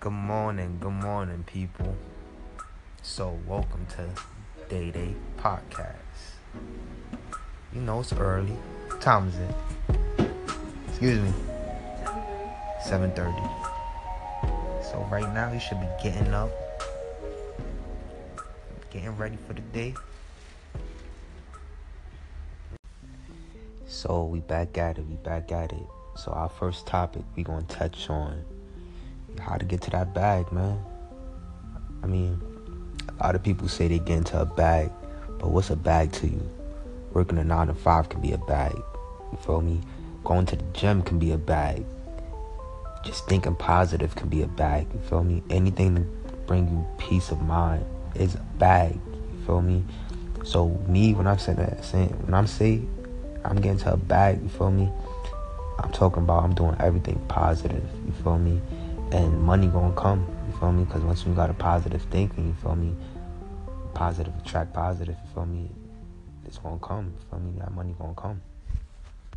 Good morning, good morning, people. So, welcome to Day Day Podcast. You know it's early. What time is it? Excuse me. 7:30. So right now you should be getting up, getting ready for the day. So we back at it. We back at it. So our first topic we gonna touch on how to get to that bag, man. I mean, a lot of people say they get into a bag, but what's a bag to you? Working a nine to five can be a bag. You feel me? Going to the gym can be a bag. Just thinking positive can be a bag. You feel me? Anything to bring you peace of mind is a bag. You feel me? So me, when I'm saying that, saying when I'm saying I'm getting to a bag, you feel me? I'm talking about I'm doing everything positive. You feel me? And money gonna come. You feel me? Because once you got a positive thinking, you feel me? Positive attract positive. You feel me? It's gonna come. You feel me? That money gonna come.